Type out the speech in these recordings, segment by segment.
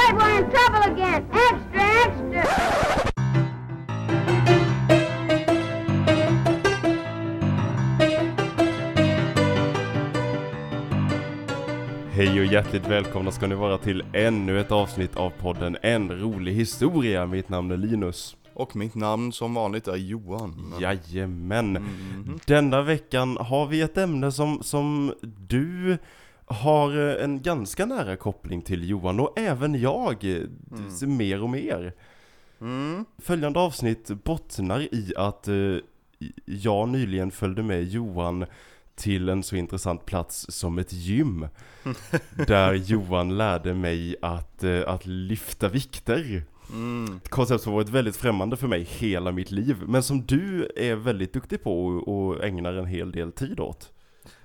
afraid we're in trouble again. Extra, extra. Hej och hjärtligt välkomna ska ni vara till ännu ett avsnitt av podden En rolig historia. Mitt namn är Linus. Och mitt namn som vanligt är Johan. Jajamän. Mhm. Denna veckan har vi ett ämne som, som du har eh, en ganska nära koppling till Johan och även jag eh, d- mer och mer. Mm. Följande avsnitt bottnar i att eh, jag nyligen följde med Johan till en så intressant plats som ett gym. där Johan lärde mig att, eh, att lyfta vikter. Mm. Ett koncept som varit väldigt främmande för mig hela mitt liv. Men som du är väldigt duktig på och, och ägnar en hel del tid åt.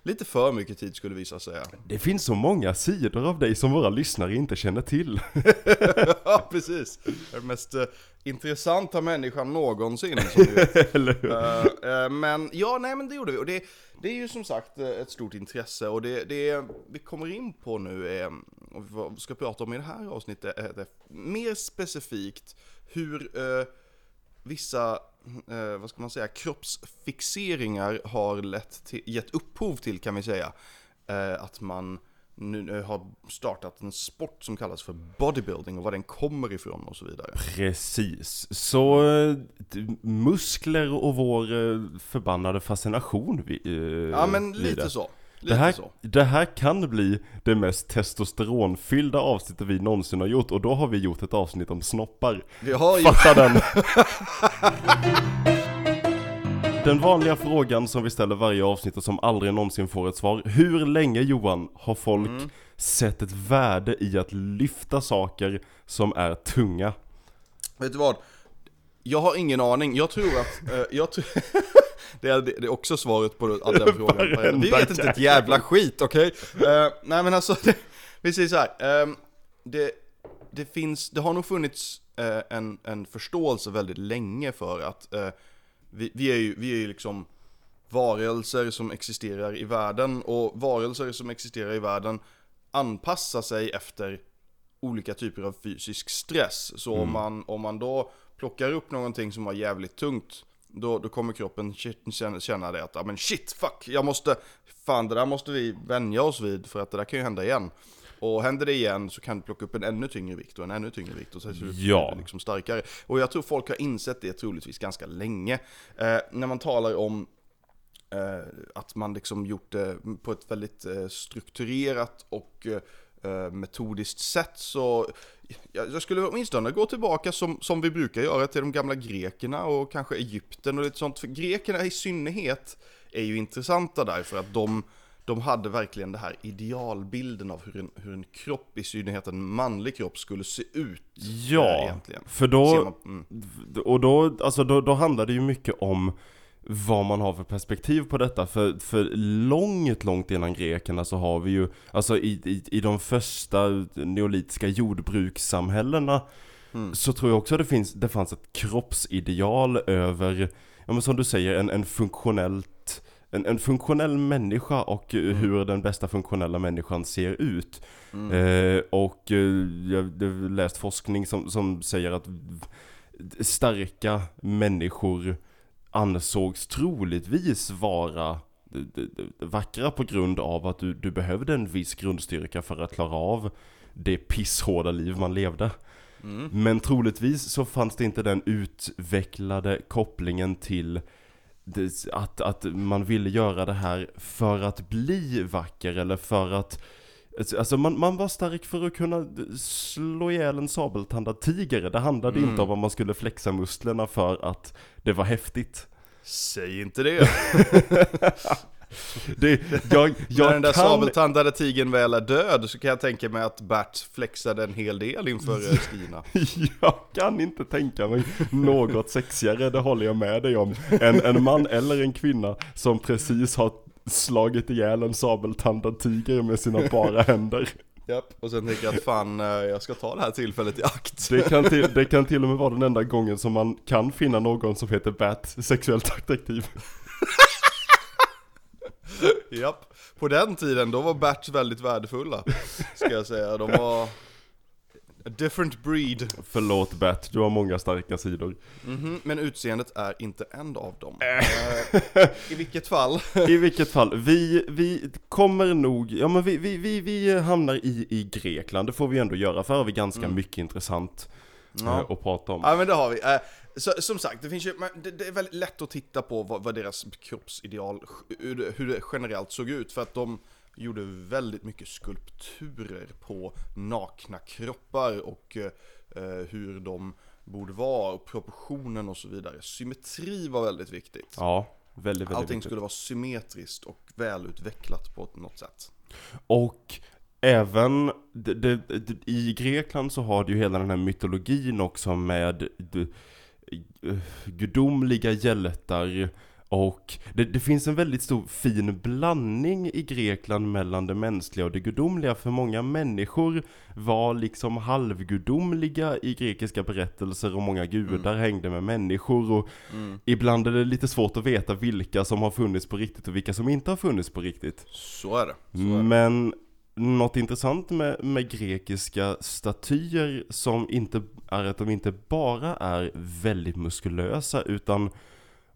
Lite för mycket tid skulle vissa säga. Det finns så många sidor av dig som våra lyssnare inte känner till. ja, precis. Den mest eh, intressanta människan någonsin som ni vet. Eller hur? Eh, eh, men ja, nej men det gjorde vi. Och det, det är ju som sagt eh, ett stort intresse och det, det vi kommer in på nu är, och vad vi ska prata om i det här avsnittet, är det mer specifikt hur eh, vissa, eh, vad ska man säga, kroppsfixeringar har lett till, gett upphov till kan vi säga, eh, att man nu eh, har startat en sport som kallas för bodybuilding och var den kommer ifrån och så vidare. Precis. Så eh, muskler och vår eh, förbannade fascination vi, Ja men lite det. så. Det här, det här kan bli det mest testosteronfyllda avsnittet vi någonsin har gjort och då har vi gjort ett avsnitt om snoppar. Vi har ju... Fatta den! Den vanliga frågan som vi ställer varje avsnitt och som aldrig någonsin får ett svar. Hur länge Johan har folk Mm. sett ett värde i att lyfta saker som är tunga? Vet du vad? Jag har ingen aning. Jag tror att... eh, jag tror... det, är, det är också svaret på den frågan. Vi vet inte ett jävla skit, okej? Eh, nej men alltså, det, vi säger så här. ehm, det, det finns... Det har nog funnits eh, en, en förståelse väldigt länge för att eh, vi, vi är ju, vi är ju liksom varelser som existerar i världen och varelser som existerar i världen anpassar sig efter olika typer av fysisk stress. Så om, man, om man då plockar upp någonting som var jävligt tungt, då, då kommer kroppen känna, känna det att, ja men shit, fuck, jag måste, fan det där måste vi vänja oss vid för att det där kan ju hända igen. Och händer det igen så kan du plocka upp en ännu tyngre vikt och en ännu tyngre vikt och så är Ja. du liksom starkare. Och jag tror folk har insett det troligtvis ganska länge. Eh, när man talar om eh, att man liksom gjort det på ett väldigt eh, strukturerat och eh, metodiskt sätt så jag, skulle åtminstone gå tillbaka som, som vi brukar göra till de gamla grekerna och kanske Egypten och lite sånt. För grekerna i synnerhet är ju intressanta därför att de, de hade verkligen det här idealbilden av hur en, hur en kropp, i synnerhet en manlig kropp, skulle se ut. eh, Ja, egentligen. för då, man- mm. och då, alltså då, då handlar det ju mycket om vad man har för perspektiv på detta. För, för långt, långt innan grekerna så har vi ju, alltså i, i, i de första neolitiska jordbrukssamhällena så tror jag också det, finns, det fanns ett kroppsideal över, ja men som du säger, en, en funktionellt en, en funktionell människa och eh, hur den bästa funktionella människan ser ut. Eh, och eh, jag har läst forskning som, som säger att starka människor ansågs troligtvis vara vackra på grund av att du, du behövde en viss grundstyrka för att klara av det pisshårda liv man levde. Men troligtvis så fanns det inte den utvecklade kopplingen till att, att man ville göra det här för att bli vacker eller för att Alltså man, man var stark för att kunna slå ihjäl en sabeltandad tiger. Det handlade inte om att man skulle flexa musklerna för att det var häftigt. Säg inte det! Det, jag, När jag den där kan... sabeltandade tigern väl är död så kan jag tänka mig att Bert flexade en hel del inför eh, Stina. Jag kan inte tänka mig något sexigare, det håller jag med dig om. En, en man eller en kvinna som precis har slagit ihjäl en sabeltandad tiger med sina bara händer. Japp, och sen tänker jag att fan, eh, jag ska ta det här tillfället i akt. Det kan, till, det kan till och med vara den enda gången som man kan finna någon som heter Bat sexuellt attraktiv. Japp, på den tiden då var Bert väldigt värdefulla, ska jag säga. De var... A different breed. Förlåt Bert, du har många starka sidor. Mhm, men utseendet är inte en av dem. Eh, I vilket fall. I vilket fall, vi, vi kommer nog, ja men vi, vi, vi, vi hamnar i, i Grekland, det får vi ändå göra, för har vi ganska mycket intressant Mm. Ja. eh, att prata om. Ja men det har vi. Eh, Så, som sagt, det, finns ju, det, det är väldigt lätt att titta på vad, vad deras kroppsideal, hur det generellt såg ut. För att de gjorde väldigt mycket skulpturer på nakna kroppar och eh, hur de borde vara, och proportionen och så vidare. Symmetri var väldigt viktigt. Ja, väldigt, väldigt Allting viktigt. skulle vara symmetriskt och välutvecklat på något sätt. Och även det, det, det, i Grekland så har du ju hela den här mytologin också med eh, gudomliga hjältar och det, det finns en väldigt stor fin blandning i Grekland mellan det mänskliga och det gudomliga för många människor var liksom halvgudomliga i grekiska berättelser och många gudar hängde med människor och ibland är det lite svårt att veta vilka som har funnits på riktigt och vilka som inte har funnits på riktigt. Så är det. Så är det. Men något intressant med, med grekiska statyer som inte är att de inte bara är väldigt muskulösa utan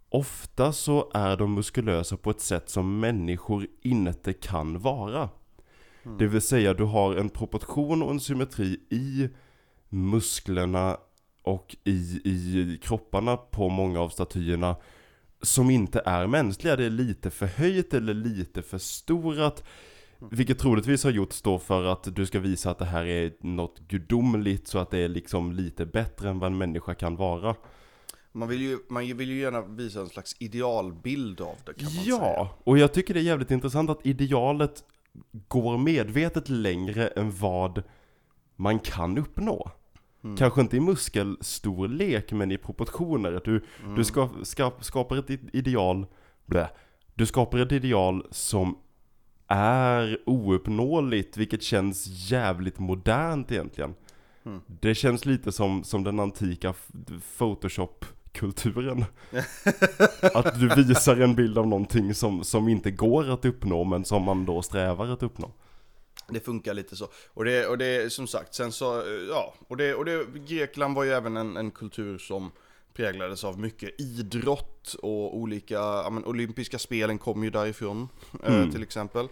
ofta så är de muskulösa på ett sätt som människor inte kan vara. Det vill säga du har en proportion och en symmetri i musklerna och i, i kropparna på många av statyerna som inte är mänskliga. Det är lite för höjt eller lite för storat. Vilket troligtvis har gjorts då för att du ska visa att det här är något gudomligt så att det är liksom lite bättre än vad en människa kan vara. Man vill, ju, man vill ju gärna visa en slags idealbild av det kan man säga. Ja, och jag tycker det är jävligt intressant att idealet går medvetet längre än vad man kan uppnå. Kanske inte i muskelstorlek men i proportioner. Att du, du ska, ska, skapar ett ideal, blä, du skapar ett ideal som är ouppnåeligt vilket känns jävligt modernt egentligen. Det känns lite som, som den antika f- Photoshop-kulturen. att du visar en bild av någonting som, som inte går att uppnå men som man då strävar att uppnå. Det funkar lite så. Och det, och det som sagt, sen så, ja, och det, och det, Grekland var ju även en, en kultur som präglades av mycket idrott och olika, ja men olympiska spelen kom ju därifrån eh, till exempel.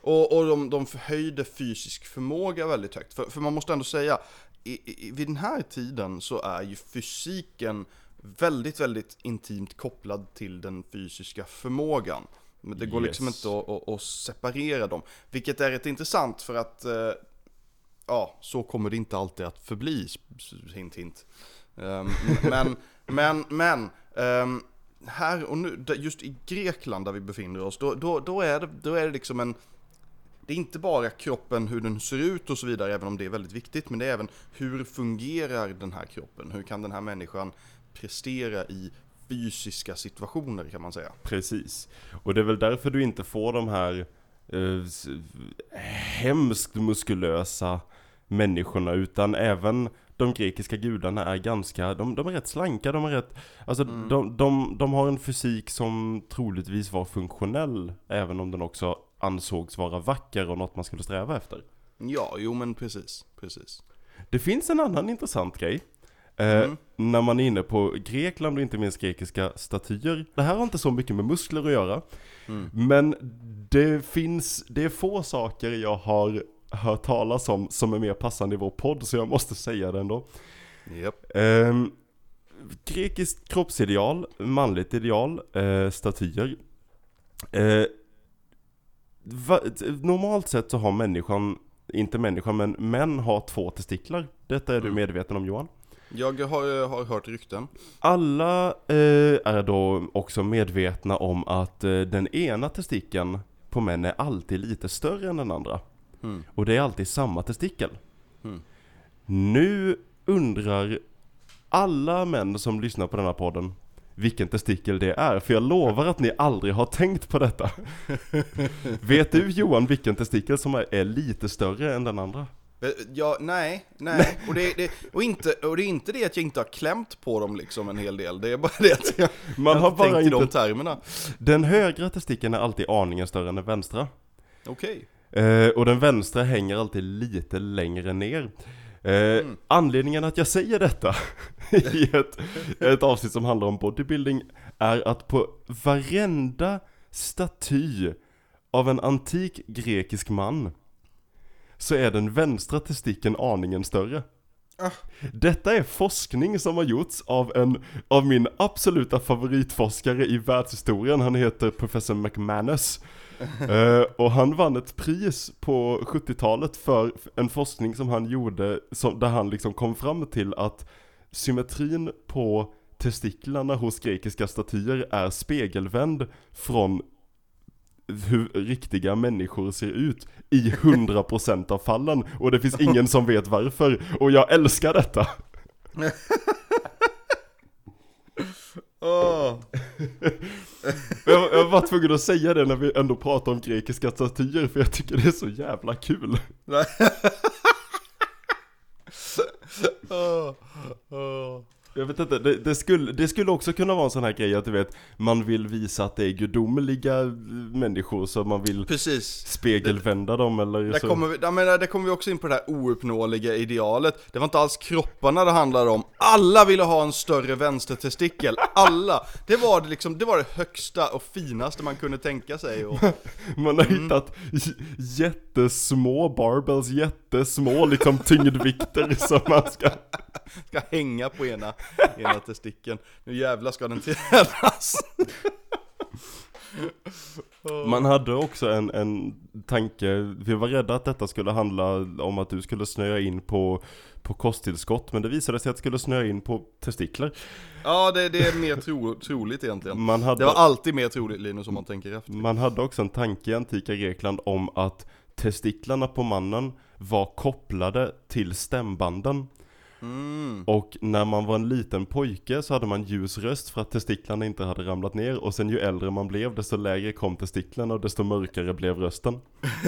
Och, och de, de förhöjde fysisk förmåga väldigt högt. För, för man måste ändå säga, i, i, vid den här tiden så är ju fysiken väldigt, väldigt intimt kopplad till den fysiska förmågan. Men det går liksom Yes. inte att, att, att separera dem. Vilket är rätt intressant för att, eh, ja, så kommer det inte alltid att förbli, hint hint. Ehm, men, men, men, ehm, här och nu, just i Grekland där vi befinner oss, då, då, då, är, det, då är det liksom en det är inte bara kroppen, hur den ser ut och så vidare, även om det är väldigt viktigt, men det är även hur fungerar den här kroppen? Hur kan den här människan prestera i fysiska situationer kan man säga. Precis. Och det är väl därför du inte får de här eh, hemskt muskulösa människorna utan även de grekiska gudarna är ganska, de, de är rätt slanka, de är rätt, alltså de, de, de har en fysik som troligtvis var funktionell även om den också ansågs vara vacker och något man skulle sträva efter. Ja, jo men precis, precis. Det finns en annan intressant grej. Eh, Mm. När man är inne på Grekland och inte minst grekiska statyer. Det här har inte så mycket med muskler att göra. Mm. Men det finns, det är få saker jag har hört talas om som är mer passande i vår podd så jag måste säga det ändå. Japp. Ehm, grekiskt kroppsideal, manligt ideal, eh, statyer. Eh, va, normalt sett så har människan, inte människan men män har två testiklar. Detta är du Mm. medveten om Johan? Jag har, har hört rykten. Alla eh, är då också medvetna om att eh, den ena testikeln på män är alltid lite större än den andra. Mm. Och det är alltid samma testikel. Mm. Nu undrar alla män som lyssnar på den här podden vilken testikel det är, för jag lovar att ni aldrig har tänkt på detta. Vet du Johan vilken testikel som är, är lite större än den andra? Eh, Ja, nej, nej. Och det, det, och, inte, och det är inte det att jag inte har klämt på dem liksom en hel del. Det är bara det att jag, Man jag har inte tänkt bara i de termerna. Den högra testikeln är alltid aningen större än den vänstra. Okej. Eh, och den vänstra hänger alltid lite längre ner. Eh, Anledningen att jag säger detta i ett, ett avsnitt som handlar om bodybuilding är att på varenda staty av en antik grekisk man så är den vänstra testikeln aningen större. Detta är forskning som har gjorts av en av min absoluta favoritforskare i världshistorien. Han heter professor McManus. Eh, och han vann ett pris på 70-talet för en forskning som han gjorde som, där han liksom kom fram till att symmetrin på testiklarna hos grekiska statyer är spegelvänd från hur riktiga människor ser ut i 100% av fallen och det finns ingen som vet varför och jag älskar detta. Åh. Jag, jag var tvungen att säga det när vi ändå pratar om grekiska statyer för jag tycker det är så jävla kul. Åh. Åh. Jag vet inte, det, det, skulle, det skulle också kunna vara en sån här grej att du vet Man vill visa att det är gudomliga människor så man vill Precis. spegelvända dem eller Där så kommer, vi, där, menar, där kommer vi också in på det här ouppnåeliga idealet. Det var inte alls kropparna det handlade om. Alla ville ha en större vänstertestikel. Alla! Det var det, liksom, det, var det högsta och finaste man kunde tänka sig. Och, Man har hittat j- jättesmå barbells, jättesmå liksom tyngdvikter som man ska ska hänga på ena, ena testikeln. Nu jävlar ska den tränas. Man hade också en, en tanke, vi var rädda att detta skulle handla om att du skulle snöa in på, på kosttillskott Men det visade sig att det skulle snöa in på testiklar Ja, det, det är mer tro, troligt egentligen. Man hade, Det var alltid mer troligt Linus om man tänker efter. man hade också en tanke i antika Grekland om att testiklarna på mannen var kopplade till stämbanden. Mm. Och när man var en liten pojke så hade man ljus röst för att testiklarna inte hade ramlat ner. Och sen ju äldre man blev desto lägre kom testiklarna och desto mörkare blev rösten.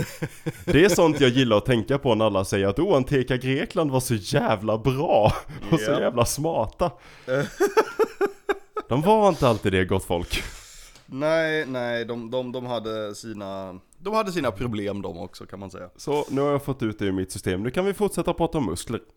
Det är sånt jag gillar att tänka på när alla säger att oh, antika Grekland var så jävla bra och så jävla smarta. De var inte alltid det gott folk. Nej, nej, de, de, de, hade sina, de hade sina problem de också kan man säga. Så nu har jag fått ut det ur mitt system, nu kan vi fortsätta prata om muskler.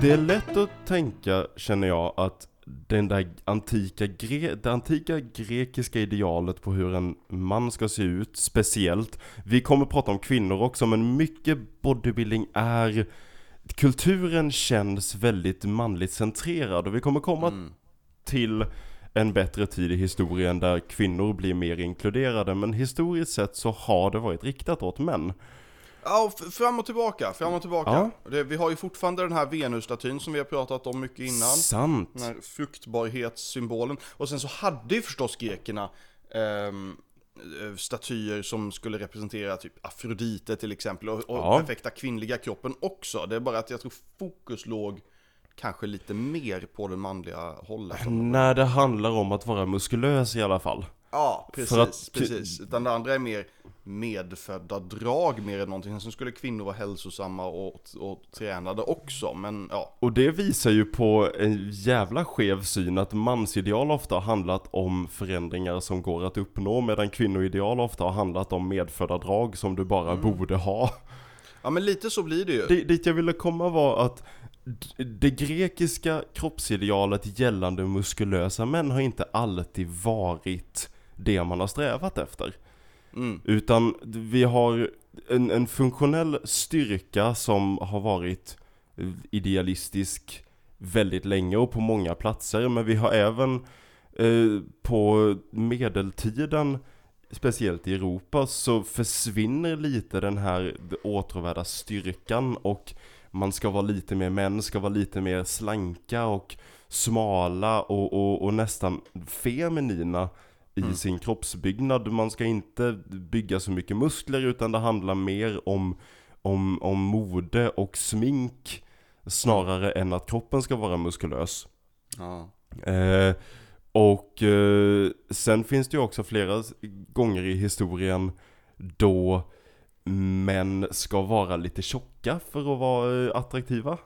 Det är lätt att tänka, känner jag, att den där antika, gre- det antika grekiska idealet på hur en man ska se ut, speciellt. Vi kommer prata om kvinnor också, men mycket bodybuilding är Kulturen känns väldigt manligt centrerad och vi kommer komma till en bättre tid i historien där kvinnor blir mer inkluderade Men historiskt sett så har det varit riktat åt män Ja, fram och tillbaka, fram och tillbaka. Ja. Det, vi har ju fortfarande den här Venus-statyn som vi har pratat om mycket innan. Sant! Den här fruktbarhetssymbolen. Och sen så hade ju förstås grekerna ehm, eh, statyer som skulle representera typ Afrodite till exempel och, och Ja. perfekta kvinnliga kroppen också. Det är bara att jag tror fokus låg kanske lite mer på den manliga hållet. När det handlar om att vara muskulös i alla fall Ja, precis, att- precis. Utan det andra är mer medfödda drag mer än någonting. Sen skulle kvinnor vara hälsosamma och, och tränade också, men ja. Och det visar ju på en jävla skev syn att mansideal ofta har handlat om förändringar som går att uppnå Medan kvinnoideal ofta har handlat om medfödda drag som du bara borde ha Ja men lite så blir det ju. det, Dit jag ville komma var att d- det grekiska kroppsidealet gällande muskulösa män har inte alltid varit det man har strävat efter Mm. Utan vi har en, en funktionell styrka som har varit idealistisk väldigt länge och på många platser. Men vi har även eh, på medeltiden, speciellt i Europa, så försvinner lite den här åtråvärda styrkan och man ska vara lite mer, män ska vara lite mer slanka och smala och, och, och nästan feminina i sin kroppsbyggnad. Man ska inte bygga så mycket muskler utan det handlar mer om, om, om mode och smink snarare än att kroppen ska vara muskulös. Ja. Eh, och eh, sen finns det ju också flera gånger i historien då män ska vara lite tjocka för att vara eh, attraktiva.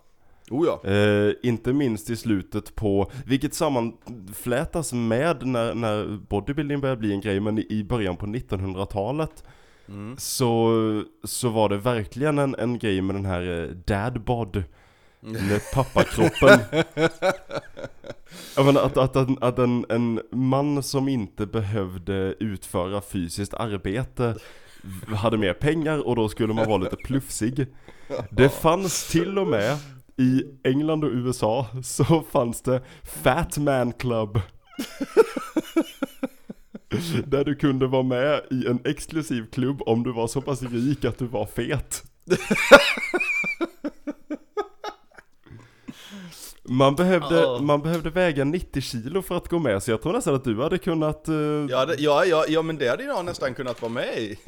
Oh ja. Eh, inte minst i slutet på, vilket sammanflätas med när, när bodybuilding börjar bli en grej, men i, början på 1900-talet så, så var det verkligen en, en grej med den här eh, dadbod med pappakroppen. Jag menar att, att, att, att en, en man som inte behövde utföra fysiskt arbete hade mer pengar och då skulle man vara lite plufsig. Det fanns till och med i England och USA så fanns det Fat Man Club. Där du kunde vara med i en exklusiv klubb om du var så pass rik att du var fet. Man behövde, Ja. man behövde väga 90 kilo för att gå med, så jag tror nästan att du hade kunnat... eh, Ja, det, ja, ja, ja, men det hade jag nästan kunnat vara med i.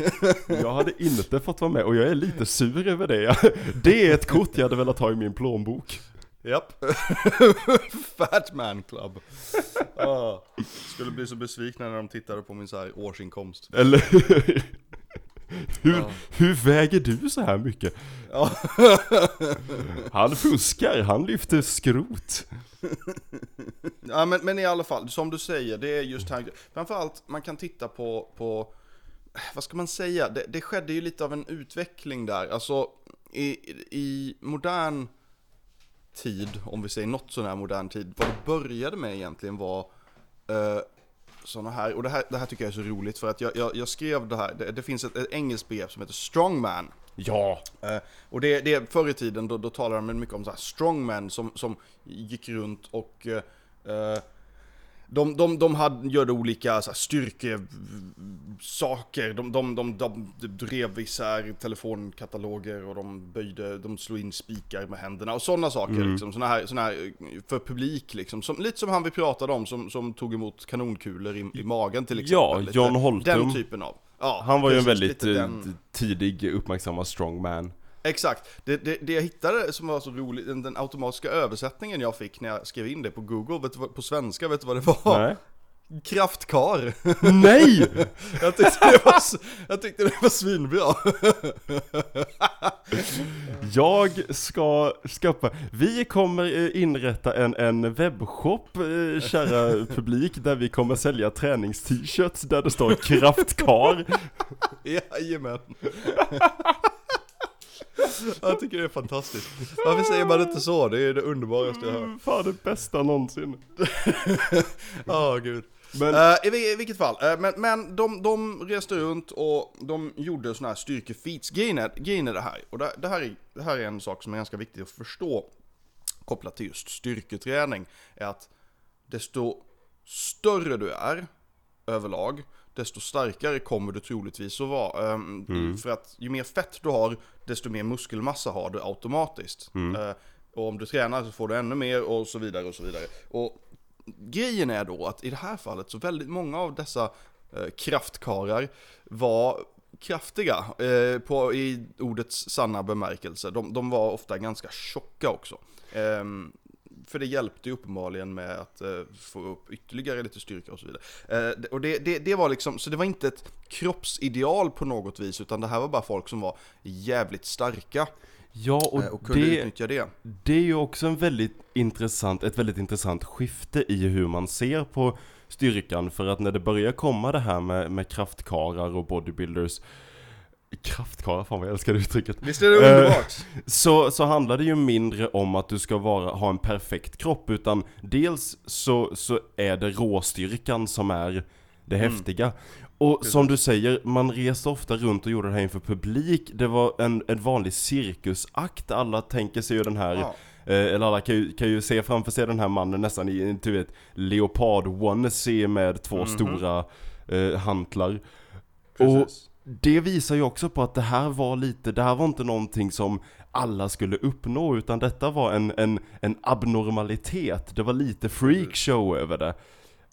Jag hade inte fått vara med och jag är lite sur över det. Det är ett kort jag hade velat ha i min plånbok. Japp. Fat Man Club. Ah, skulle bli så besvikna när de tittade på min så årsinkomst. Eller hur, Ja. hur väger du så här mycket? Ja. Han fuskar, han lyfter skrot. Ja men, men i alla fall, som du säger, det är just här Framförallt, man kan titta på, på vad ska man säga? Det, det skedde ju lite av en utveckling där. Alltså, i, i modern tid, om vi säger något sån här modern tid, vad det började med egentligen var eh, sådana här, och det här, det här tycker jag är så roligt för att jag, jag, jag skrev det här, det, det finns ett, ett engelskt begrepp som heter strongman. Ja, Eh, och det, det förr i tiden, då, då talade de mycket om så här strongmen som, som gick runt och eh, eh, de, de, de hade, gjorde olika så här, styrkesaker, de, de, de, de drev isär telefonkataloger och de böjde, de slog in spikar med händerna och sådana saker liksom, såna här, såna här för publik liksom, som, lite som han vi pratade om som, som tog emot kanonkulor i, i magen till exempel. Ja, John Holtum. Den typen av. Ja, han var ju en väldigt eh, den- tidig uppmärksammad strongman. Exakt. Det, det, det jag hittade som var så roligt, den, den automatiska översättningen jag fick när jag skrev in det på Google, vet du, på svenska, vet du vad det var? Nej. Kraftkar. Nej! Jag tyckte det var, jag tyckte det var svinbra. Jag ska skapa, vi kommer eh, inrätta en, en webbshop, eh, kära publik, där vi kommer sälja tränings-t-shirts där det står kraftkar. Jajamän. Jag tycker det är fantastiskt. Varför säger man inte så? Det är det underbaraste jag hört. Fan det bästa någonsin. Ja, gud. Men, Eh, i, I vilket fall, eh, men, men de, de reste runt och de gjorde sådana här styrkefeats. Grejen är, grejen är det här, och det, det, här är, det här är en sak som är ganska viktig att förstå kopplat till just styrketräning, är att desto större du är överlag, desto starkare kommer du troligtvis att vara. Ehm, För att ju mer fett du har, desto mer muskelmassa har du automatiskt. Eh, och om du tränar så får du ännu mer och så vidare och så vidare. Och grejen är då att i det här fallet så väldigt många av dessa eh, kraftkarar var kraftiga eh, på, i ordets sanna bemärkelse. De, de var ofta ganska tjocka också. Ehm, för det hjälpte ju uppenbarligen med att eh, få upp ytterligare lite styrka och så vidare. Eh, och det, det, det var liksom, så det var inte ett kroppsideal på något vis, utan det här var bara folk som var jävligt starka ja och, eh, och kunde det, utnyttja det. det är ju också en väldigt intressant, ett väldigt intressant skifte i hur man ser på styrkan. För att när det börjar komma det här med, med kraftkarar och bodybuilders Kraftkarar, fan vad jag älskar det uttrycket. Visst är det Eh, underbart? Så, så handlar det ju mindre om att du ska vara, ha en perfekt kropp, utan dels så, så är det råstyrkan som är det häftiga. Och som du säger, man reste ofta runt och gjorde det här inför publik. Det var en, en vanlig cirkusakt, alla tänker sig ju den här Ja. Eh, eller alla kan ju, kan ju se framför sig den här mannen nästan i en, du vet, leopard onesie med två stora eh, hantlar. Och Precis. Det visar ju också på att det här var lite, det här var inte någonting som alla skulle uppnå utan detta var en, en, en abnormalitet. Det var lite freakshow över det.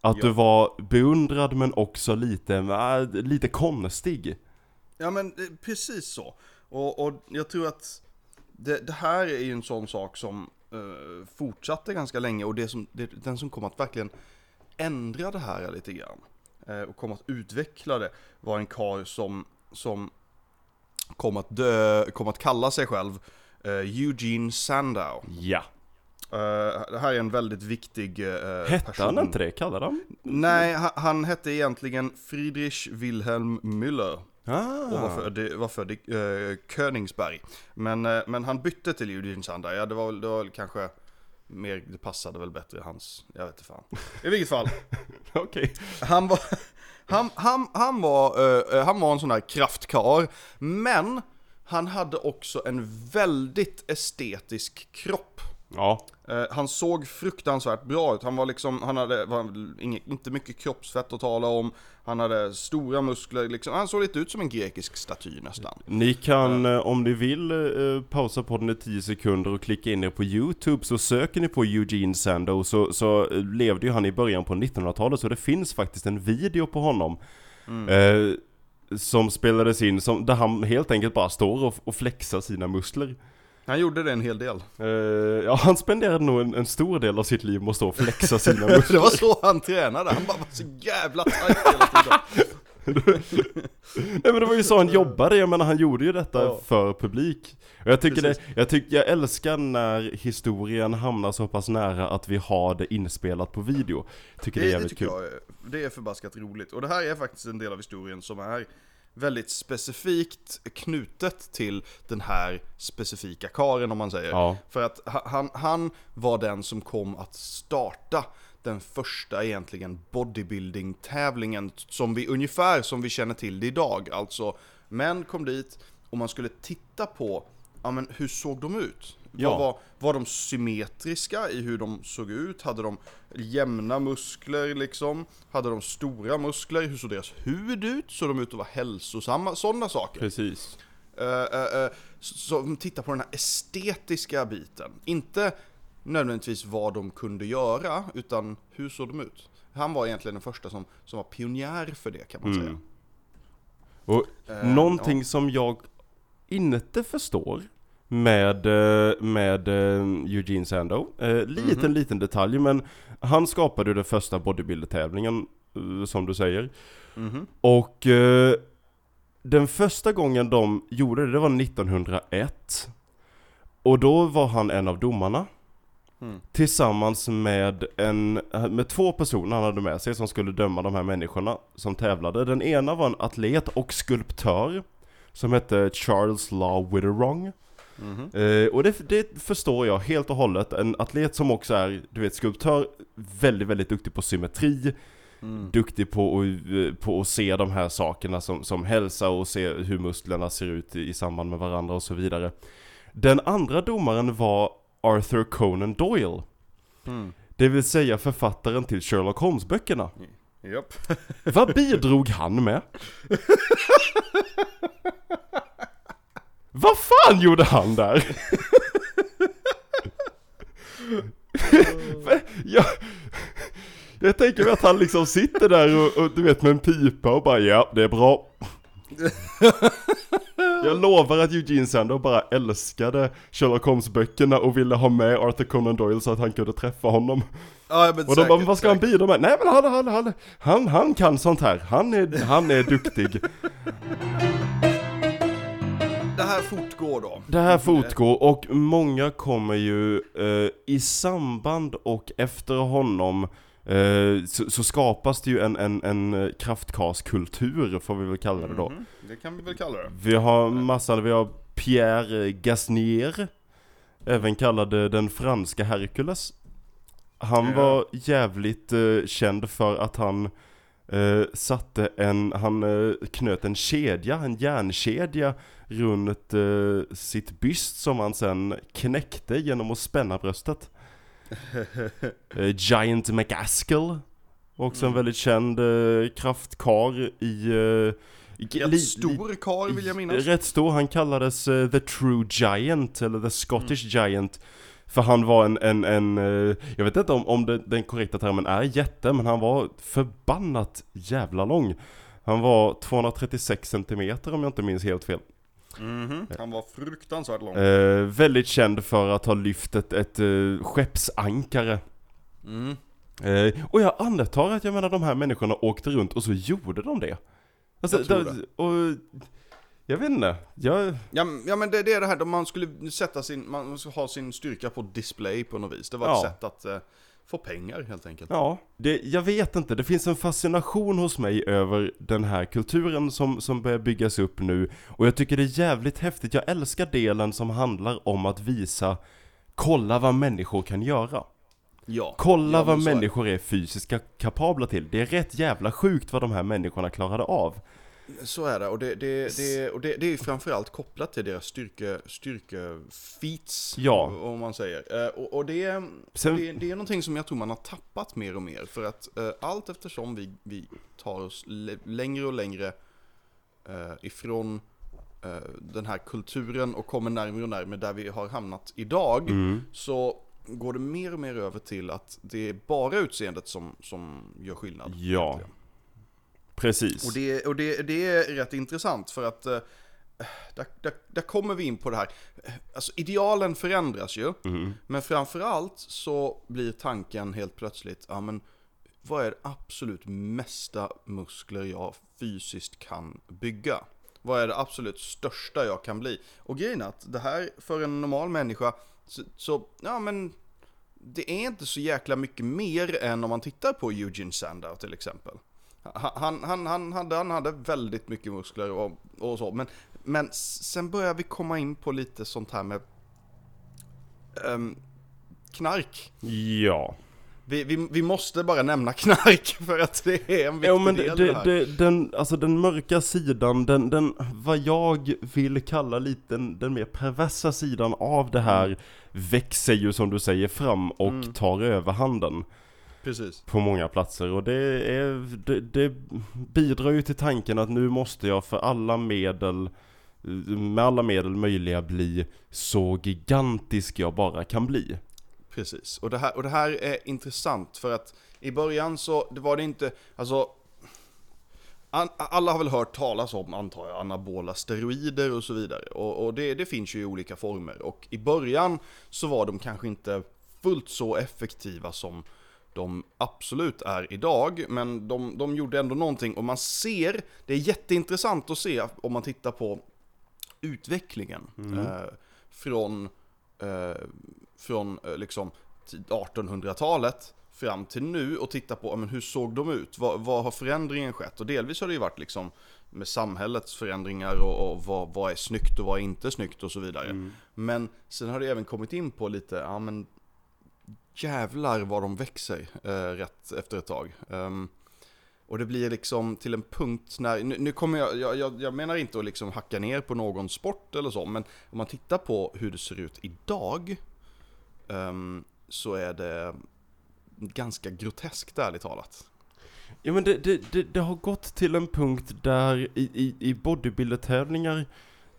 Att Ja. du var beundrad men också lite, äh, lite konstig. Ja men eh, precis så. Och, och jag tror att det, det här är ju en sån sak som eh, fortsatte ganska länge och det som, det, den som kom att verkligen ändra det här lite grann och kom att utveckla det var en karl som, som kom att dö, kom att kalla sig själv eh, Eugene Sandow. Ja. Eh, det här är en väldigt viktig uh, Hette person. han inte det? Kallade han? Nej, han, han hette egentligen Friedrich Wilhelm Müller. Ah. och var född, var född i uh, Königsberg. Men, eh, men han bytte till Eugene Sander, ja det var väl kanske mer, det passade väl bättre i hans, jag vet inte fan. I vilket fall, Okej. han var, han, han, han var, eh, han var en sån här kraftkar, men han hade också en väldigt estetisk kropp. Ja. Eh, han såg fruktansvärt bra ut, han var liksom, han hade var inget, inte mycket kroppsfett att tala om, han hade stora muskler liksom, han såg lite ut som en grekisk staty nästan. Ni kan, eh, om ni vill, eh, pausa podden i 10 sekunder och klicka in er på YouTube så söker ni på Eugene Sando så, så eh, levde ju han i början på 1900-talet så det finns faktiskt en video på honom. Eh, som spelades in, som, där han helt enkelt bara står och, och flexar sina muskler. Han gjorde det en hel del. Eh, ja, han spenderade nog en, en stor del av sitt liv med att stå och flexa sina muskler. Det var så han tränade, han bara var så jävla tajt hela tiden. Nej men det var ju så han jobbade, jag menar han gjorde ju detta Ja. för publik. Och jag tycker Precis. det, jag tycker, jag älskar när historien hamnar så pass nära att vi har det inspelat på video. Tycker det, är Det, det jävligt tycker kul. jag är, det är förbaskat roligt. Och det här är faktiskt en del av historien som är väldigt specifikt knutet till den här specifika karen om man säger. Ja. För att ha- han, han var den som kom att starta den första egentligen bodybuilding-tävlingen som vi ungefär som vi känner till det idag. Alltså, män kom dit och man skulle titta på, ja men hur såg de ut? Ja. Var, var, de symmetriska i hur de såg ut? Hade de jämna muskler liksom? Hade de stora muskler? Hur såg deras hud ut? Såg de ut att vara hälsosamma? Sådana saker. Precis. Uh, uh, uh, så titta på den här estetiska biten. Inte nödvändigtvis vad de kunde göra, utan hur såg de ut? Han var egentligen den första som, som var pionjär för det kan man Mm. säga. Och Eh, någonting som jag inte förstår med, eh, med eh, Eugene Sando, eh, liten Mhm. liten detalj men han skapade den första bodybuilder-tävlingen, som du säger. Mhm. Och eh, den första gången de gjorde det, det var 1901. Och då var han en av domarna. Mm. Tillsammans med, en, med två personer han hade med sig som skulle döma de här människorna som tävlade. Den ena var en atlet och skulptör som hette Charles Law Witherong. Mhm. Eh, och det, det förstår jag helt och hållet. En atlet som också är, du vet, skulptör, väldigt, väldigt duktig på symmetri. Mm. Duktig på, att- på att se de här sakerna som, som hälsa och se hur musklerna ser ut i, i samband med varandra och så vidare. Den andra domaren var Arthur Conan Doyle. Mm. Det vill säga författaren till Sherlock Holmes-böckerna. Japp. Vad bidrog han med? Vad fan gjorde han där? jag, jag tänker mig att han liksom sitter där och, och du vet med en pipa och bara ja, det är bra. Jag lovar att Eugene Sander bara älskade Sherlock Holmes-böckerna och ville ha med Arthur Conan Doyle så att han kunde träffa honom. Ja, men Och de bara, säkert, "Men vad ska han bidra med? Nej men han, han, han, han, han kan sånt här. Han är, han är duktig. Det här fortgår då. Det här fortgår och många kommer ju eh, i samband och efter honom eh, så, så skapas det ju en, en, en kraftkarskultur får vi väl kalla det då. Mhm. Det kan vi väl kalla det. Vi har massa, vi har Pierre Gasnier, även kallad eh, den franska Hercules. Han var jävligt eh, känd för att han eh, satte en, han eh, knöt en kedja, en järnkedja runt eh, sitt byst som han sen knäckte genom att spänna bröstet. eh, Giant McAskill, också en Mm. väldigt känd eh, kraftkar i eh, Rätt li- stor karl vill jag minnas. Rätt stor, han kallades eh, The True Giant, eller The Scottish Mm. Giant För han var en, en, en eh, jag vet inte om, om det, den korrekta termen är jätte, men han var förbannat jävla lång Han var 236 cm om jag inte minns helt fel Mhm. Han var fruktansvärt lång. eh, Väldigt känd för att ha lyft ett, ett eh, skeppsankare Mm. eh, Och jag antar att jag menar de här människorna åkte runt och så gjorde de det Alltså, Jag tror där- och jag vet inte, jag, Ja, ja men det, det är det här, då man skulle sätta sin, man skulle ha sin styrka på display på något vis. Det var ett Ja. sätt att, eh, få pengar helt enkelt. Ja, det, jag vet inte. Det finns en fascination hos mig över den här kulturen som, som börjar byggas upp nu. Och jag tycker det är jävligt häftigt. Jag älskar delen som handlar om att visa Kolla vad människor kan göra. Ja. Kolla ja, vad så är människor är fysiska kapabla till. Det är rätt jävla sjukt vad de här människorna klarade av. Så är det, och det, det, det, och det, det är framförallt kopplat till deras styrke, styrkefeats, Ja. om man säger. Eh, Och, och det, Sen- det, det är någonting som jag tror man har tappat mer och mer, för att eh, allt eftersom vi, vi tar oss längre och längre eh, ifrån den här kulturen och kommer närmare och närmare där vi har hamnat idag, Mm. så går det mer och mer över till att det är bara utseendet som, som gör skillnad. Ja. egentligen. Precis. Och, det, och det, det är rätt intressant för att eh, där, där, där kommer vi in på det här. Alltså idealen förändras ju, Mm. men framförallt så blir tanken helt plötsligt, ja men vad är det absolut mesta muskler jag fysiskt kan bygga? Vad är det absolut största jag kan bli? Och grejen är att det här för en normal människa, så, så ja men det är inte så jäkla mycket mer än om man tittar på Eugene Sandow till exempel. Han, han, han, hade, han hade väldigt mycket muskler och, och så, men, men sen börjar vi komma in på lite sånt här med ehm, knark. Ja. Vi, vi, vi måste bara nämna knark för att det är en viktig Ja men del det, det här. det, den, alltså den mörka sidan, den, den, vad jag vill kalla lite den, den mer perversa sidan av det här växer ju som du säger fram och Mm. tar överhanden Precis. på många platser och det är, det, det bidrar ju till tanken att nu måste jag för alla medel med alla medel möjliga bli så gigantisk jag bara kan bli. Precis, och det, här, och det här är intressant för att i början så det var det inte, alltså alla har väl hört talas om, antar jag, anabola steroider och så vidare. Och, och det, det finns ju i olika former. Och i början så var de kanske inte fullt så effektiva som de absolut är idag, men de, de gjorde ändå någonting och man ser, det är jätteintressant att se om man tittar på utvecklingen eh, från, eh, från eh, liksom tid- 1800-talet fram till nu och titta på men hur såg de ut? Vad, vad har förändringen skett? Och delvis har det ju varit liksom med samhällets förändringar och, och vad, vad är snyggt och vad är inte snyggt och så vidare. Men sen har det även kommit in på lite, ja men jävlar vad de växer eh, rätt efter ett tag. Um, och det blir liksom till en punkt när, nu, nu kommer jag, jag, jag, jag menar inte att liksom hacka ner på någon sport eller så, men om man tittar på hur det ser ut idag, um, så är det ganska groteskt ärligt talat. Ja men det, det, det, det har gått till en punkt där i, i, i bodybuilder-tävlingar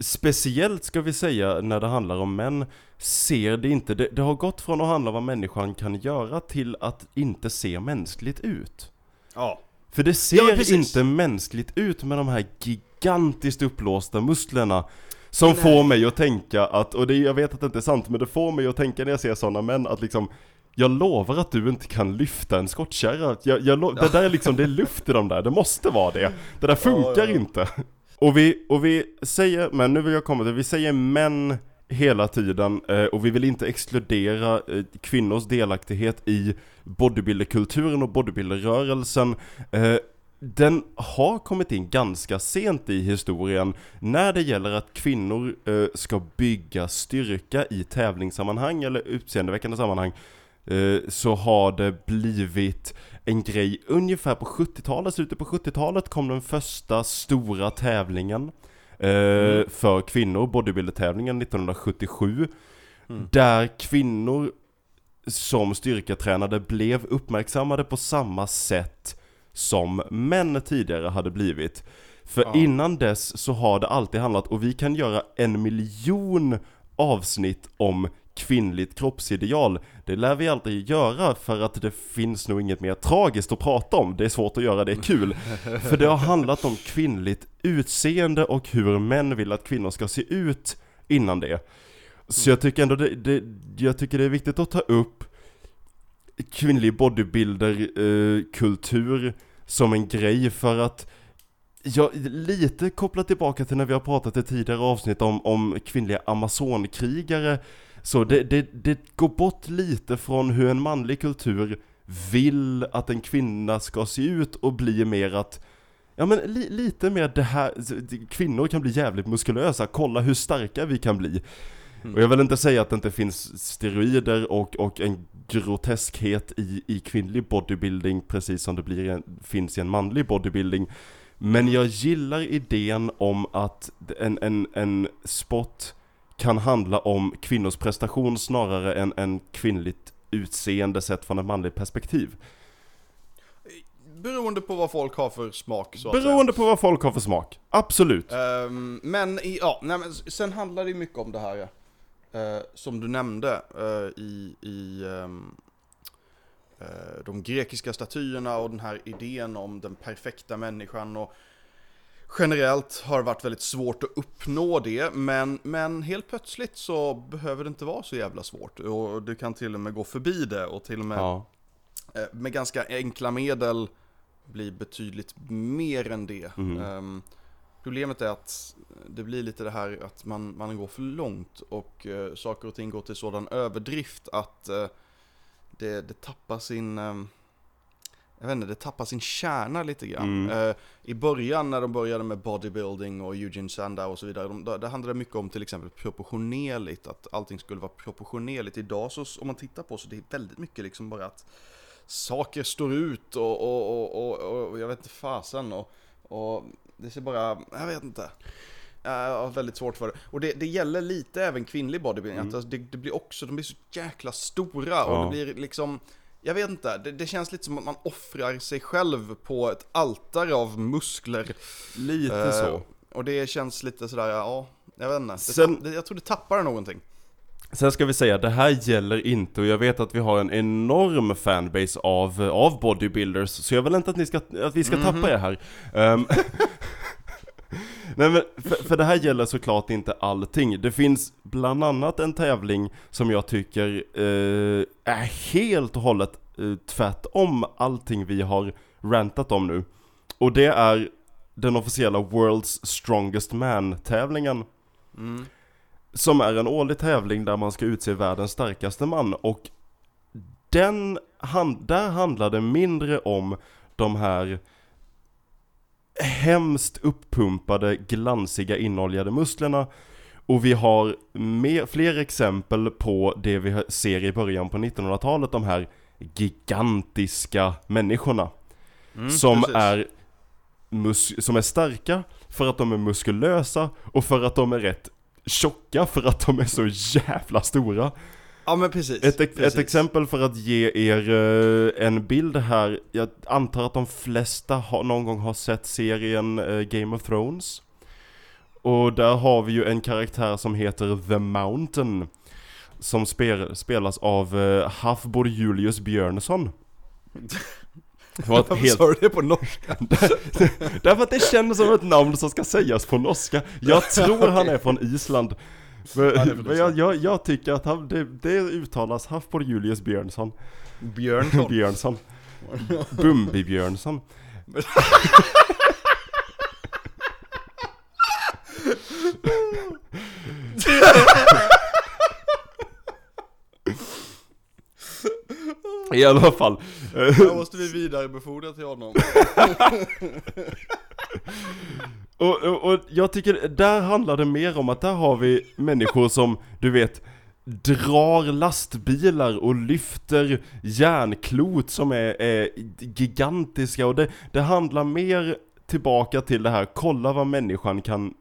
Speciellt ska vi säga när det handlar om män Ser det inte, det, det har gått från att handla om vad människan kan göra till att inte se mänskligt ut Ja. För det Ja, ser precis. inte mänskligt ut med de här gigantiskt uppblåsta musklerna Som Nej. får mig att tänka att, och det, jag vet att det inte är sant men det får mig att tänka när jag ser sådana män att liksom jag lovar att du inte kan lyfta en skottkärra. Jag, jag Det där är liksom, det är luft i de där. Det måste vara det. Det där funkar Ja, ja. inte. Och vi, och vi säger, men nu vill jag komma till, vi säger män hela tiden eh, och vi vill inte exkludera eh, kvinnors delaktighet i bodybuilderkulturen och bodybuilderrörelsen. Eh, den har kommit in ganska sent i historien när det gäller att kvinnor eh, ska bygga styrka i tävlingssammanhang eller utseendeväckande sammanhang eh, så har det blivit en grej ungefär på 70-talet, slutet på 70-talet kom den första stora tävlingen eh, för kvinnor, bodybuilder-tävlingen 1977 där kvinnor som styrketränade blev uppmärksammade på samma sätt som män tidigare hade blivit. För Ja. innan dess så har det alltid handlat, och vi kan göra en miljon avsnitt om kvinnligt kroppsideal. Det lär vi aldrig göra för att det finns nog inget mer tragiskt att prata om. Det är svårt att göra, det är kul. För det har handlat om kvinnligt utseende och hur män vill att kvinnor ska se ut innan det. Så jag tycker ändå det, det, jag tycker det är viktigt att ta upp kvinnlig bodybuilder-kultur som en grej för att jag lite kopplat tillbaka till när vi har pratat i tidigare avsnitt om, om kvinnliga amazonkrigare Så det, det, det går bort lite från hur en manlig kultur vill att en kvinna ska se ut och bli mer att Ja men li, lite mer det här, kvinnor kan bli jävligt muskulösa, kolla hur starka vi kan bli. Och jag vill inte säga att det inte finns steroider och, och en groteskhet i, i kvinnlig bodybuilding precis som det blir, finns i en manlig bodybuilding. Men jag gillar idén om att en, en, en sport kan handla om kvinnors prestation snarare än en kvinnligt utseende sett från ett manligt perspektiv. Beroende på vad folk har för smak så. Beroende på vad folk har för smak. Absolut. Ehm, men ja, nej, men sen handlar det mycket om det här eh, som du nämnde eh, i, i ehm, eh, de grekiska statyerna och den här idén om den perfekta människan och generellt har varit väldigt svårt att uppnå det men, men helt plötsligt så behöver det inte vara så jävla svårt och du kan till och med gå förbi det och till och med Ja. eh, med ganska enkla medel bli betydligt mer än det. Ehm, problemet är att det blir lite det här att man, man går för långt och eh, saker och ting går till sådan överdrift att eh, det, det tappar sin ehm, jag vet inte, det tappar sin kärna lite grann. Mm. Eh, I början när de började med bodybuilding och Eugene Sandow och så vidare, de, det handlade mycket om till exempel proportionerligt, att allting skulle vara proportionerligt. Idag så, om man tittar på så det är väldigt mycket liksom bara att saker står ut och, och, och, och, och jag vet inte fasen och, och det ser bara, jag vet inte. Jag har väldigt svårt för det. Och det, det gäller lite även kvinnlig bodybuilding, att alltså det, det blir också, de blir så jäkla stora och Ja. det blir liksom jag vet inte, det, det känns lite som att man offrar sig själv på ett altare av muskler. Lite Eh, så. Och det känns lite sådär, ja, jag vet inte. Sen- det, jag tror det tappar någonting. Sen ska vi säga, det här gäller inte, och jag vet att vi har en enorm fanbase av, av bodybuilders, så jag vill inte att, ni ska, att vi ska tappa er här. Ehm, Nej men, för, för det här gäller såklart inte allting. Det finns bland annat en tävling som jag tycker eh, är helt och hållet eh, tvärtom allting vi har rantat om nu. Och det är den officiella World's Strongest Man-tävlingen. Mm. Som är en årlig tävling där man ska utse världens starkaste man och den, han, där handlar det mindre om de här hemskt uppumpade, glansiga, inoljade musklerna och vi har mer, fler exempel på det vi ser i början på 1900-talet, de här gigantiska människorna Mm, som precis. är som är starka för att de är muskulösa och för att de är rätt tjocka för att de är så jävla stora. Ja men precis. Ett, precis. ett exempel för att ge er eh, en bild här, jag antar att de flesta har, någon gång har sett serien eh, Game of Thrones. Och där har vi ju en karaktär som heter The Mountain. Som spel, spelas av uh, Hafbor Julius Björnsson. Varför helt sa du det på norska? Därför att det känns som ett namn som ska sägas på norska. Jag tror han är från Island. Men, men jag, jag, jag tycker att han, det, det uttalas Hafbor Julius Björnsson. Björnsson. Björnsson. Bumbi Björnsson. I alla fall. Då måste vi vidarebefordra till honom. Och, och, och jag tycker, där handlar det mer om att där har vi människor som, du vet, drar lastbilar och lyfter järnklot som är, är gigantiska och det, det handlar mer tillbaka till det här, kolla vad människan kan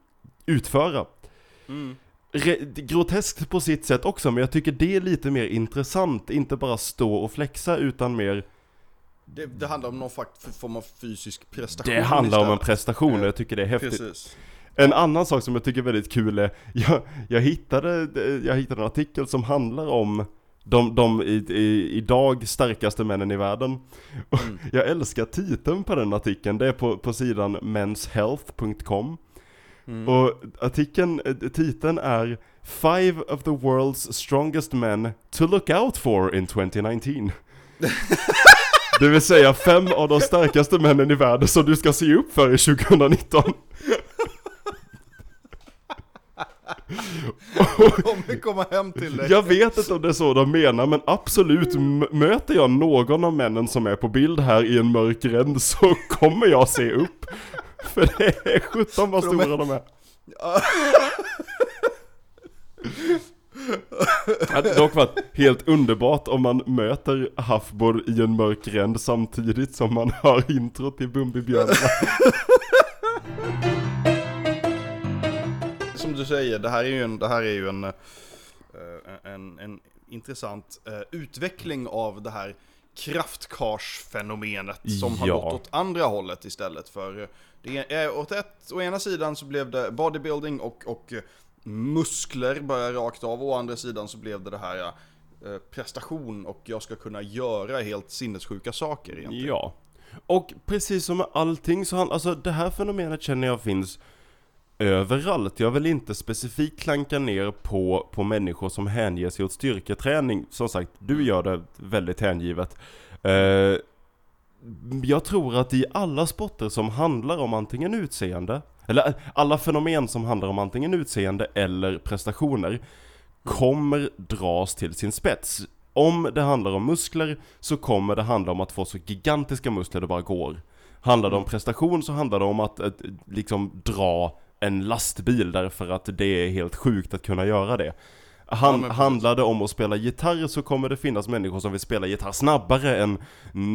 utföra. Mm. Re, groteskt på sitt sätt också, men jag tycker det är lite mer intressant, inte bara stå och flexa utan mer Det, det handlar om någon form av fysisk prestation Det handlar om en istället. prestation och jag tycker det är häftigt. Precis. En annan sak som jag tycker är väldigt kul är, jag, jag, hittade, jag hittade en artikel som handlar om de, de i, i, idag starkaste männen i världen. Och Mm. Jag älskar titeln på den artikeln, det är på, på sidan menshealth.com. Mm. Och artikeln, eh, titeln är Five of the world's strongest men to look out for in 2019. Det vill säga fem av de starkaste männen i världen som du ska se upp för i 2019. kommer komma hem till dig. Jag vet inte om det är så de menar, men absolut, möter jag någon av männen som är på bild här i en mörk gränd så kommer jag se upp. För det är 17 vad de är- stora de är. Det hade dock varit helt underbart om man möter Huffbord i en mörk gränd samtidigt som man hör intro till Bumbibjörnarna. Som du säger, det här är ju en, det här är ju en, eh, en, en intressant eh, utveckling av det här kraftkarsfenomenet som har Ja. gått åt andra hållet istället för eh, det är, åt, ett, å ena sidan så blev det bodybuilding och, och muskler bara rakt av, å andra sidan så blev det det här eh, prestation och jag ska kunna göra helt sinnessjuka saker egentligen. Ja. Och precis som med allting så han, alltså det här fenomenet känner jag finns överallt. Jag vill inte specifikt klanka ner på, på människor som hänger sig åt styrketräning. Som sagt, du gör det väldigt hängivet. Eh, jag tror att i alla sporter som handlar om antingen utseende, eller eh, alla fenomen som handlar om antingen utseende eller prestationer, kommer dras till sin spets. Om det handlar om muskler så kommer det handla om att få så gigantiska muskler det bara går. Handlar det om prestation så handlar det om att, att liksom dra en lastbil därför att det är helt sjukt att kunna göra det. Han, precis. handlar det om att spela gitarr så kommer det finnas människor som vill spela gitarr snabbare än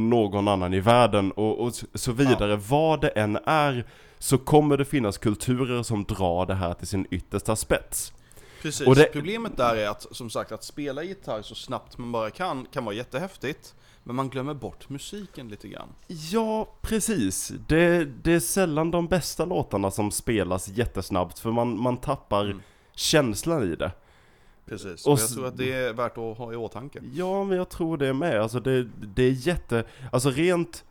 någon annan i världen och, och så vidare. Vad det än är så kommer det finnas kulturer som drar det här till sin yttersta spets. Precis, Och det- problemet där är att som sagt att spela gitarr så snabbt man bara kan kan vara jättehäftigt Men man glömmer bort musiken lite grann Ja, precis. Det, det är sällan de bästa låtarna som spelas jättesnabbt för man, man tappar Mm. känslan i det. Precis, Och och jag tror att det är värt att ha i åtanke Ja, men jag tror det med. Alltså det, det är jätte... Alltså rent...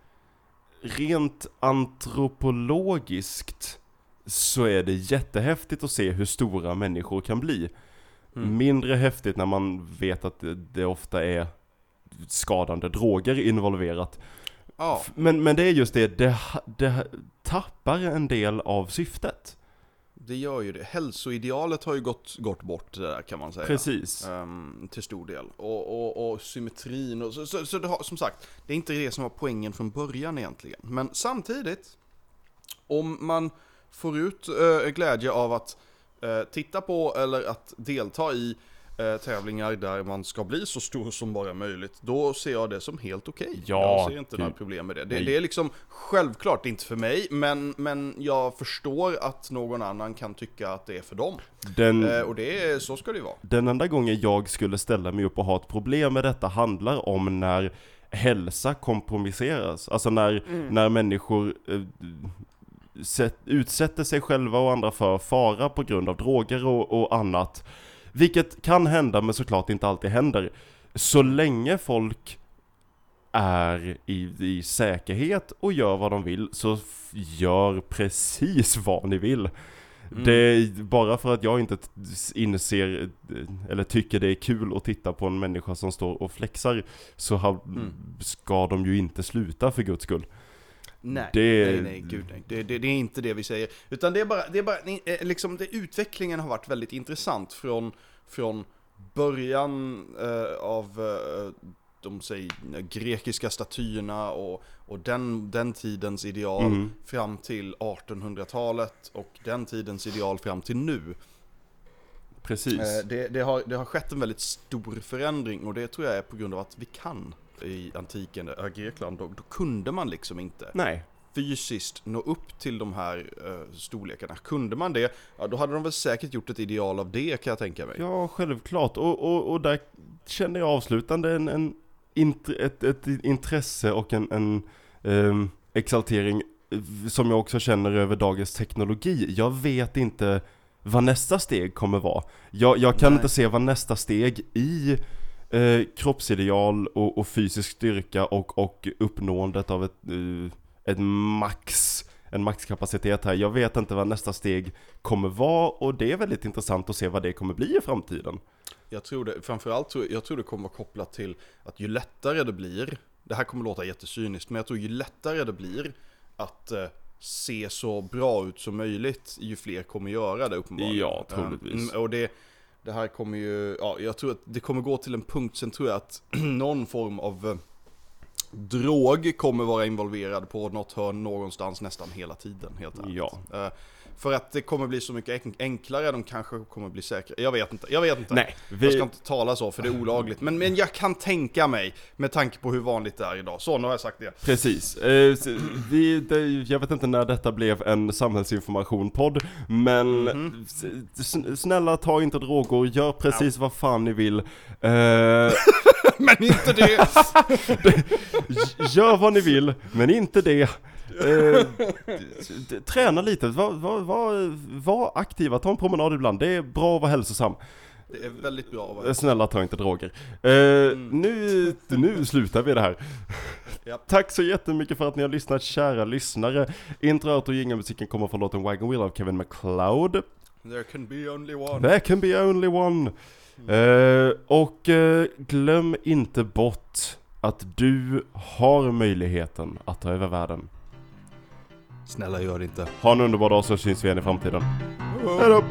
Rent antropologiskt så är det jättehäftigt att se hur stora människor kan bli. Mm. Mindre häftigt när man vet att det, det ofta är skadande droger involverat. Ja, Men, men det är just det, det, det tappar en del av syftet. Det gör ju det Hälsoidealet har ju gått, gått bort där kan man säga Precis. Ehm, till stor del. Och, och, och symmetrin och så, så, så har, som sagt, det är inte det som var poängen från början egentligen. Men samtidigt, om man får ut eh, glädje av att eh, titta på eller att delta i eh, tävlingar där man ska bli så stor som bara möjligt, då ser jag det som helt okej. Ja, jag ser inte gud. några problem med det. Det, det är liksom självklart inte för mig, men, men jag förstår att någon annan kan tycka att det är för dem. Den, Eh, och det är, så ska det ju vara. den enda gången jag skulle ställa mig upp och ha ett problem med detta handlar om när hälsa kompromisseras. Alltså när, när människor eh, sätt, utsätter sig själva och andra för fara på grund av droger och, och annat. Vilket kan hända men såklart inte alltid händer. Så länge folk är i, i säkerhet och gör vad de vill så gör precis vad ni vill. Mm. Det är bara för att jag inte inser eh, eller tycker det är kul att titta på en människa som står och flexar så Mm. ska de ju inte sluta för guds skull. Nej, Det- nej, nej, gud nej. Det, det, det är inte det vi säger. Utan det är bara, det är bara eh, liksom, det, utvecklingen har varit väldigt intressant från, från början eh, av eh, de säger, grekiska statyerna och, och den, den tidens ideal Mm. fram till 1800-talet och den tidens ideal fram till nu. Precis. Eh, det, det, har, det har skett en väldigt stor förändring och det tror jag är på grund av att vi kan. I antiken, äh, Grekland, då, då kunde man liksom inte Nej. fysiskt nå upp till de här eh, storlekarna. Kunde man det, ja, då hade de väl säkert gjort ett ideal av det kan jag tänka mig. Ja, självklart. Och, och, och där känner jag avslutande en, en int, ett, ett intresse och en, en ehm, exaltering eh, som jag också känner över dagens teknologi. Jag vet inte vad nästa steg kommer vara. Jag, jag kan Nej. inte se vad nästa steg i eh, kroppsideal och, och fysisk styrka och, och uppnåendet av ett, eh, ett max, en maxkapacitet här. Jag vet inte vad nästa steg kommer vara och det är väldigt intressant att se vad det kommer bli i framtiden. Jag tror det, framförallt tror jag tror det kommer vara kopplat till att ju lättare det blir, det här kommer låta jättecyniskt, men jag tror ju lättare det blir att eh, se så bra ut som möjligt ju fler kommer göra det uppenbarligen. Ja, troligtvis. Mm, och det, det här kommer ju, ja jag tror att det kommer gå till en punkt, sen tror jag att någon form av eh, drog kommer vara involverad på något hörn någonstans nästan hela tiden helt ärligt. Ja. För att det kommer bli så mycket enk- enklare, de kanske kommer bli säkra. Jag vet inte, jag vet inte. Nej, Jag vi, ska inte tala så för det är olagligt. Men, men jag kan tänka mig, med tanke på hur vanligt det är idag. Så, nu har jag sagt det. Precis. Eh, vi, det, jag vet inte när detta blev en samhällsinformation-podd, men s- s- snälla ta inte droger, gör precis vad fan ni vill. Eh, Men inte det! gör vad ni vill, men inte det. Eh, träna lite, var, var, var, var aktiva, ta en promenad ibland. Det är bra att vara hälsosam. Det är väldigt bra. va? Eh, Snälla ta inte droger. Eh, nu, nu slutar vi det här. Japp. Tack så jättemycket för att ni har lyssnat kära lyssnare. Introet och jingelmusiken kommer från låten Wagon Wheel av Kevin MacLeod. There can be only one. There can be only one. Eh, och eh, glöm inte bort att du har möjligheten att ta över världen. Snälla gör det inte. Ha en underbar dag så syns vi igen i framtiden. Hejdå!